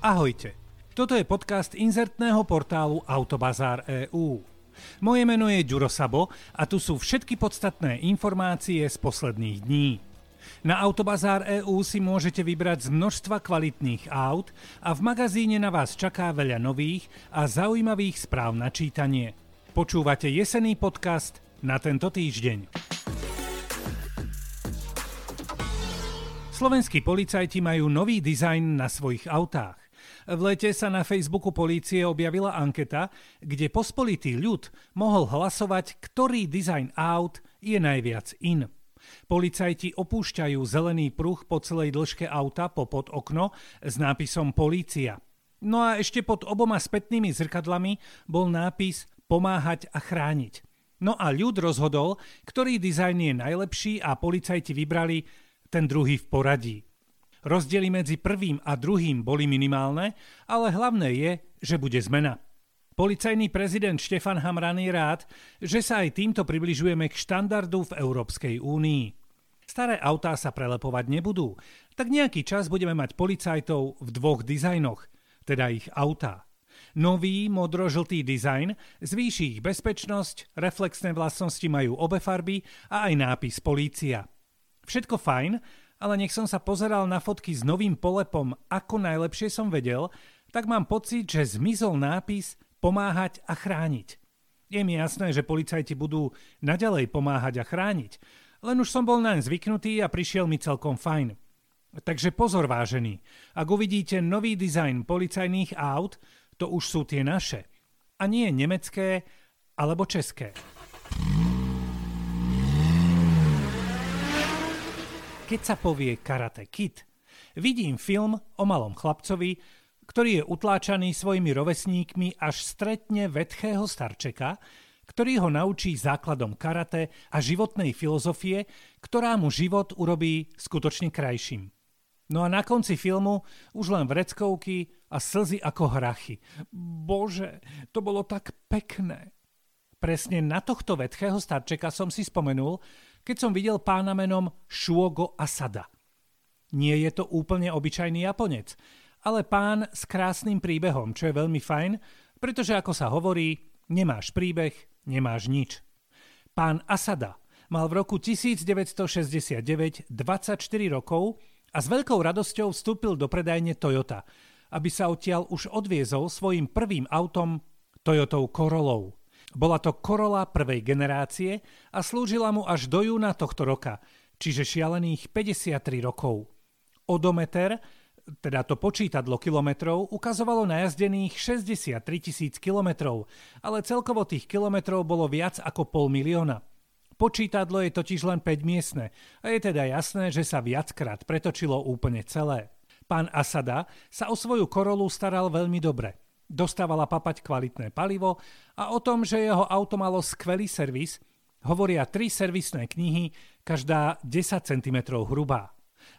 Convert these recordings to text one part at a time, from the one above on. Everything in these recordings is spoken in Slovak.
Ahojte, toto je podcast inzertného portálu Autobazár EU. Moje meno je Ďuro Sabo a tu sú všetky podstatné informácie z posledných dní. Na Autobazár EU si môžete vybrať z množstva kvalitných aut a v magazíne na vás čaká veľa nových a zaujímavých správ na čítanie. Počúvate jesený podcast na tento týždeň. Slovenskí policajti majú nový dizajn na svojich autách. V lete sa na Facebooku polície objavila anketa, kde pospolitý ľud mohol hlasovať, ktorý dizajn aut je najviac in. Policajti opúšťajú zelený pruh po celej dĺžke auta po pod okno s nápisom Polícia. No a ešte pod oboma spätnými zrkadlami bol nápis Pomáhať a chrániť. No a ľud rozhodol, ktorý dizajn je najlepší a policajti vybrali ten druhý v poradí. Rozdiely medzi prvým a druhým boli minimálne, ale hlavné je, že bude zmena. Policajný prezident Štefan Hamran je rád, že sa aj týmto približujeme k štandardu v Európskej únii. Staré autá sa prelepovať nebudú, tak nejaký čas budeme mať policajtov v dvoch dizajnoch, teda ich autá. Nový modro-žltý dizajn zvýši ich bezpečnosť, reflexné vlastnosti majú obe farby a aj nápis Polícia. Všetko fajn, ale nech som sa pozeral na fotky s novým polepom, ako najlepšie som vedel, tak mám pocit, že zmizol nápis pomáhať a chrániť. Je mi jasné, že policajti budú naďalej pomáhať a chrániť, len už som bol naň zvyknutý a prišiel mi celkom fajn. Takže pozor vážený, ak uvidíte nový dizajn policajných aut, to už sú tie naše. A nie nemecké alebo české. Keď sa povie Karate Kid, vidím film o malom chlapcovi, ktorý je utláčaný svojimi rovesníkmi, až stretne vetchého starčeka, ktorý ho naučí základom karate a životnej filozofie, ktorá mu život urobí skutočne krajším. No a na konci filmu už len vreckovky a slzy ako hrachy. Bože, to bolo tak pekné. Presne na tohto vetchého starčeka som si spomenul, keď som videl pána menom Shuogo Asada. Nie je to úplne obyčajný Japonec, ale pán s krásnym príbehom, čo je veľmi fajn, pretože ako sa hovorí, nemáš príbeh, nemáš nič. Pán Asada mal v roku 1969 24 rokov a s veľkou radosťou vstúpil do predajne Toyota, aby sa odtiaľ už odviezol svojim prvým autom Toyotou Corolou. Bola to Corolla prvej generácie a slúžila mu až do júna tohto roka, čiže šialených 53 rokov. Odometer, teda to počítadlo kilometrov, ukazovalo najazdených 63 tisíc kilometrov, ale celkovo tých kilometrov bolo viac ako pol milióna. Počítadlo je totiž len 5 miestne a je teda jasné, že sa viackrát pretočilo úplne celé. Pán Asada sa o svoju korolu staral veľmi dobre – dostávala papať kvalitné palivo a o tom, že jeho auto malo skvelý servis, hovoria tri servisné knihy, každá 10 cm hrubá.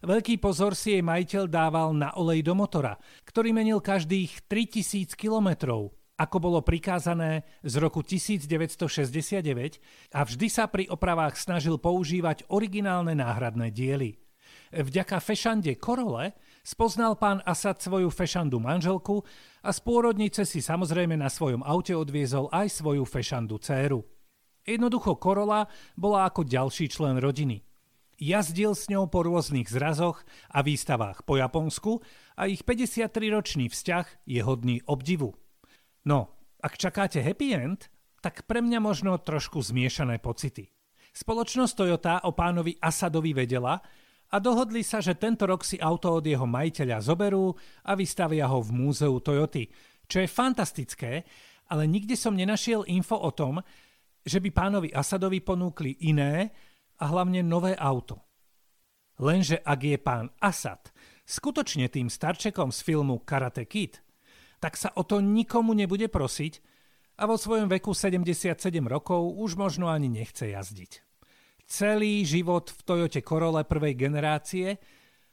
Veľký pozor si jej majiteľ dával na olej do motora, ktorý menil každých 3000 kilometrov, ako bolo prikázané z roku 1969 a vždy sa pri opravách snažil používať originálne náhradné diely. Vďaka fešande Korole spoznal pán Asad svoju fešandu manželku a z pôrodnice si samozrejme na svojom aute odviezol aj svoju fešandu dceru. Jednoducho Korola bola ako ďalší člen rodiny. Jazdil s ňou po rôznych zrazoch a výstavách po Japonsku a ich 53-ročný vzťah je hodný obdivu. No, ak čakáte happy end, tak pre mňa možno trošku zmiešané pocity. Spoločnosť Toyota o pánovi Asadovi vedela, a dohodli sa, že tento rok si auto od jeho majiteľa zoberú a vystavia ho v múzeu Toyoty, čo je fantastické, ale nikde som nenašiel info o tom, že by pánovi Asadovi ponúkli iné a hlavne nové auto. Lenže ak je pán Asad skutočne tým starčekom z filmu Karate Kid, tak sa o to nikomu nebude prosiť a vo svojom veku 77 rokov už možno ani nechce jazdiť celý život v Toyote Corolla prvej generácie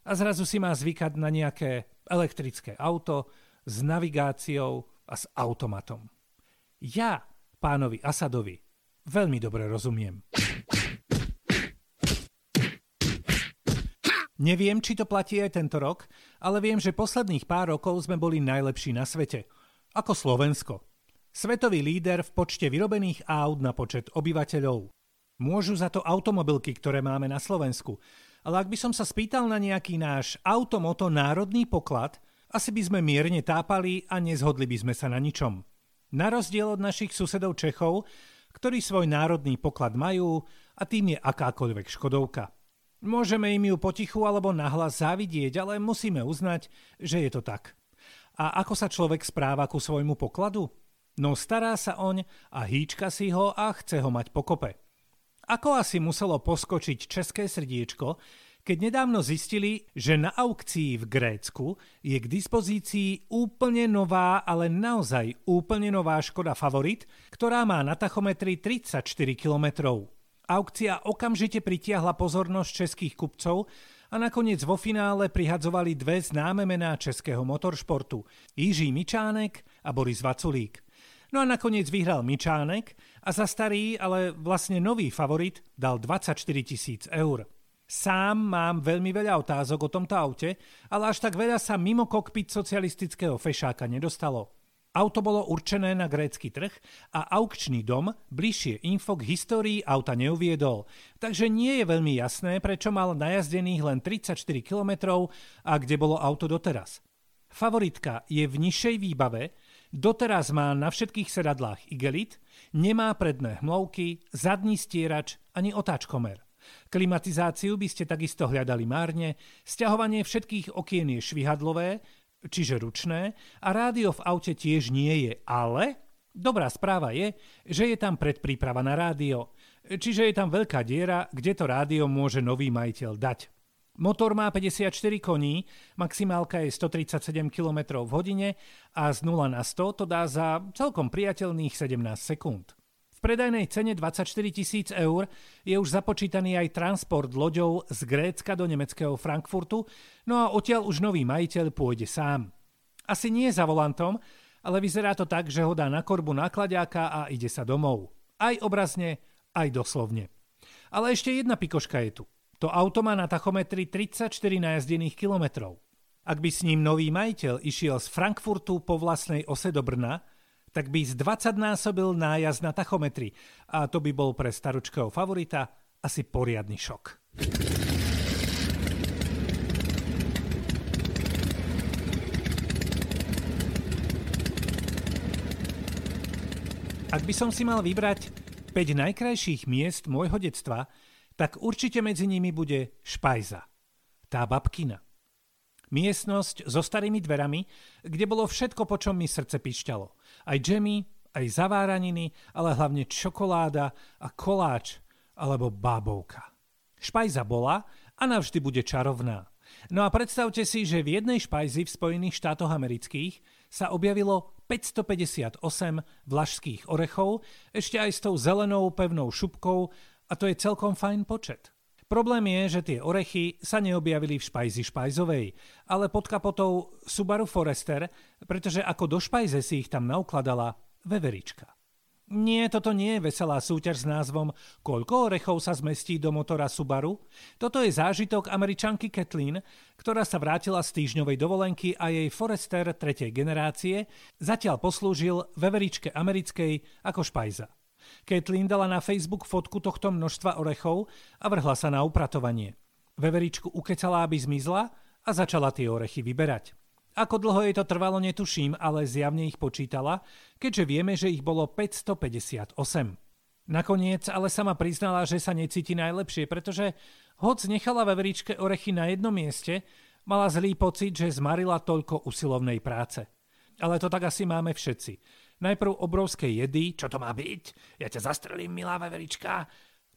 a zrazu si má zvykať na nejaké elektrické auto s navigáciou a s automatom. Ja pánovi Asadovi veľmi dobre rozumiem. Neviem, či to platí aj tento rok, ale viem, že posledných pár rokov sme boli najlepší na svete. Ako Slovensko. Svetový líder v počte vyrobených aut na počet obyvateľov. Môžu za to automobilky, ktoré máme na Slovensku. Ale ak by som sa spýtal na nejaký náš automoto národný poklad, asi by sme mierne tápali a nezhodli by sme sa na ničom. Na rozdiel od našich susedov Čechov, ktorí svoj národný poklad majú a tým je akákoľvek škodovka. Môžeme im ju potichu alebo nahlas závidieť, ale musíme uznať, že je to tak. A ako sa človek správa ku svojmu pokladu? No stará sa oň a hýčka si ho a chce ho mať pokope. Ako asi muselo poskočiť české srdiečko, keď nedávno zistili, že na aukcii v Grécku je k dispozícii úplne nová, ale naozaj úplne nová Škoda Favorit, ktorá má na tachometri 34 kilometrov. Aukcia okamžite pritiahla pozornosť českých kupcov a nakoniec vo finále prihadzovali dve známe mená českého motoršportu, Jiří Mičánek a Boris Vaculík. No a nakoniec vyhral Mičánek a za starý, ale vlastne nový favorit dal 24 tisíc eur. Sám mám veľmi veľa otázok o tomto aute, ale až tak veľa sa mimo kokpit socialistického fešáka nedostalo. Auto bolo určené na grécky trh a aukčný dom bližšie info k histórii auta neuviedol, takže nie je veľmi jasné, prečo mal najazdených len 34 km a kde bolo auto doteraz. Favoritka je v nižšej výbave, doteraz má na všetkých sedadlách igelit, nemá predné hmlovky, zadný stierač ani otáčkomer. Klimatizáciu by ste takisto hľadali márne, sťahovanie všetkých okien je švihadlové, čiže ručné, a rádio v aute tiež nie je, ale dobrá správa je, že je tam predpríprava na rádio, čiže je tam veľká diera, kde to rádio môže nový majiteľ dať. Motor má 54 koní, maximálka je 137 km v hodine a z 0 na 100 to dá za celkom priateľných 17 sekúnd. V predajnej cene 24 tisíc eur je už započítaný aj transport loďou z Grécka do nemeckého Frankfurtu, no a odtiaľ už nový majiteľ pôjde sám. Asi nie za volantom, ale vyzerá to tak, že ho dá na korbu nakladiaka a ide sa domov. Aj obrazne, aj doslovne. Ale ešte jedna pikoška je tu. To auto má na tachometri 34 najazdených kilometrov. Ak by s ním nový majiteľ išiel z Frankfurtu po vlastnej ose do Brna, tak by z 20 násobil nájazd na tachometri a to by bol pre staručkého favorita asi poriadny šok. Ak by som si mal vybrať 5 najkrajších miest môjho detstva, tak určite medzi nimi bude Špajza, tá babkina. Miestnosť so starými dverami, kde bolo všetko, po čom mi srdce pišťalo. Aj džemy, aj zaváraniny, ale hlavne čokoláda a koláč alebo bábovka. Špajza bola a navždy bude čarovná. No a predstavte si, že v jednej špajzi v Spojených štátoch amerických sa objavilo 558 vlašských orechov, ešte aj s tou zelenou pevnou šupkou a to je celkom fajn počet. Problém je, že tie orechy sa neobjavili v špajzi špajzovej, ale pod kapotou Subaru Forester, pretože ako do špajze si ich tam naukladala veverička. Nie, toto nie je veselá súťaž s názvom Koľko orechov sa zmestí do motora Subaru? Toto je zážitok američanky Kathleen, ktorá sa vrátila z týždňovej dovolenky a jej Forester tretej generácie zatiaľ poslúžil veveričke americkej ako špajza. Kathleen dala na Facebook fotku tohto množstva orechov a vrhla sa na upratovanie. Veveričku ukecala, aby zmizla a začala tie orechy vyberať. Ako dlho jej to trvalo, netuším, ale zjavne ich počítala, keďže vieme, že ich bolo 558. Nakoniec ale sama priznala, že sa necíti najlepšie, pretože hoc nechala veveričke orechy na jednom mieste, mala zlý pocit, že zmarila toľko usilovnej práce. Ale to tak asi máme všetci. Najprv obrovské jedy, čo to má byť? Ja ťa zastrelím, milá veverička.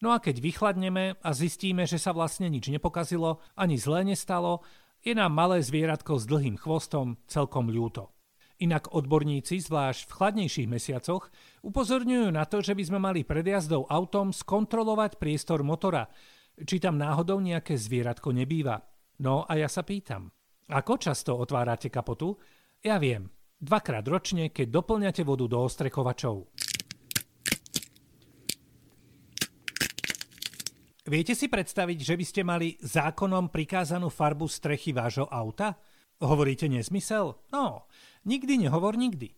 No a keď vychladneme a zistíme, že sa vlastne nič nepokazilo, ani zlé nestalo, je nám malé zvieratko s dlhým chvostom celkom ľúto. Inak odborníci, zvlášť v chladnejších mesiacoch, upozorňujú na to, že by sme mali pred jazdou autom skontrolovať priestor motora, či tam náhodou nejaké zvieratko nebýva. No a ja sa pýtam, ako často otvárate kapotu? Ja viem, dvakrát ročne, keď doplňate vodu do ostrekovačov. Viete si predstaviť, že by ste mali zákonom prikázanú farbu strechy vášho auta? Hovoríte nezmysel? No, nikdy nehovor nikdy.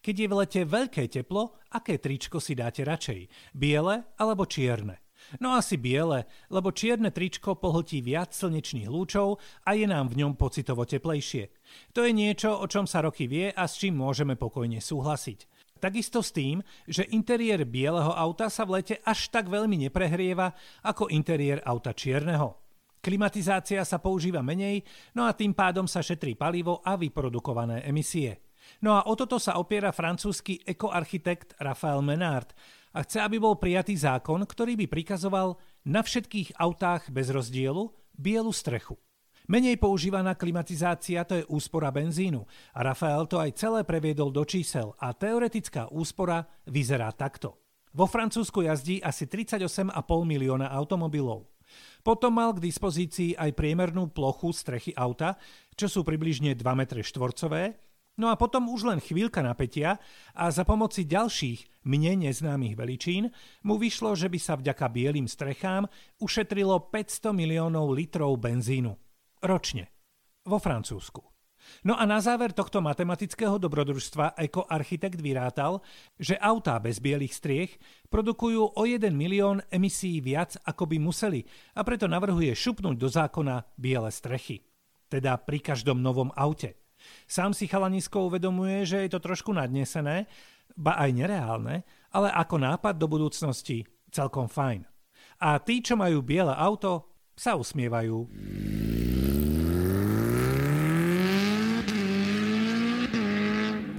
Keď je v lete veľké teplo, aké tričko si dáte radšej? Biele alebo čierne? No asi biele, lebo čierne tričko pohltí viac slnečných lúčov a je nám v ňom pocitovo teplejšie. To je niečo, o čom sa roky vie a s čím môžeme pokojne súhlasiť. Takisto s tým, že interiér bieleho auta sa v lete až tak veľmi neprehrieva ako interiér auta čierneho. Klimatizácia sa používa menej, no a tým pádom sa šetrí palivo a vyprodukované emisie. No a o toto sa opiera francúzsky ekoarchitekt Raphael Menard a chce, aby bol prijatý zákon, ktorý by prikazoval na všetkých autách bez rozdielu bielu strechu. Menej používaná klimatizácia to je úspora benzínu a Rafael to aj celé previedol do čísel a teoretická úspora vyzerá takto. Vo Francúzsku jazdí asi 38,5 milióna automobilov. Potom mal k dispozícii aj priemernú plochu strechy auta, čo sú približne 2 m štvorcové, no a potom už len chvíľka napätia a za pomoci ďalších mne neznámych veličín mu vyšlo, že by sa vďaka bielým strechám ušetrilo 500 miliónov litrov benzínu ročne vo Francúzsku. No a na záver tohto matematického dobrodružstva ekoarchitekt vyrátal, že autá bez bielých striech produkujú o 1 milión emisí viac, ako by museli a preto navrhuje šupnúť do zákona biele strechy. Teda pri každom novom aute. Sám si chalanisko uvedomuje, že je to trošku nadnesené, ba aj nereálne, ale ako nápad do budúcnosti celkom fajn. A tí, čo majú biele auto, sa usmievajú.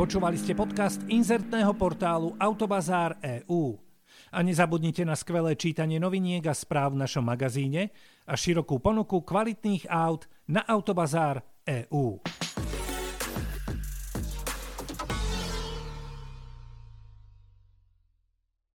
Počúvali ste podcast inzertného portálu Autobazár EU. A nezabudnite na skvelé čítanie noviniek a správ v našom magazíne a širokú ponuku kvalitných aut na Autobazár EU.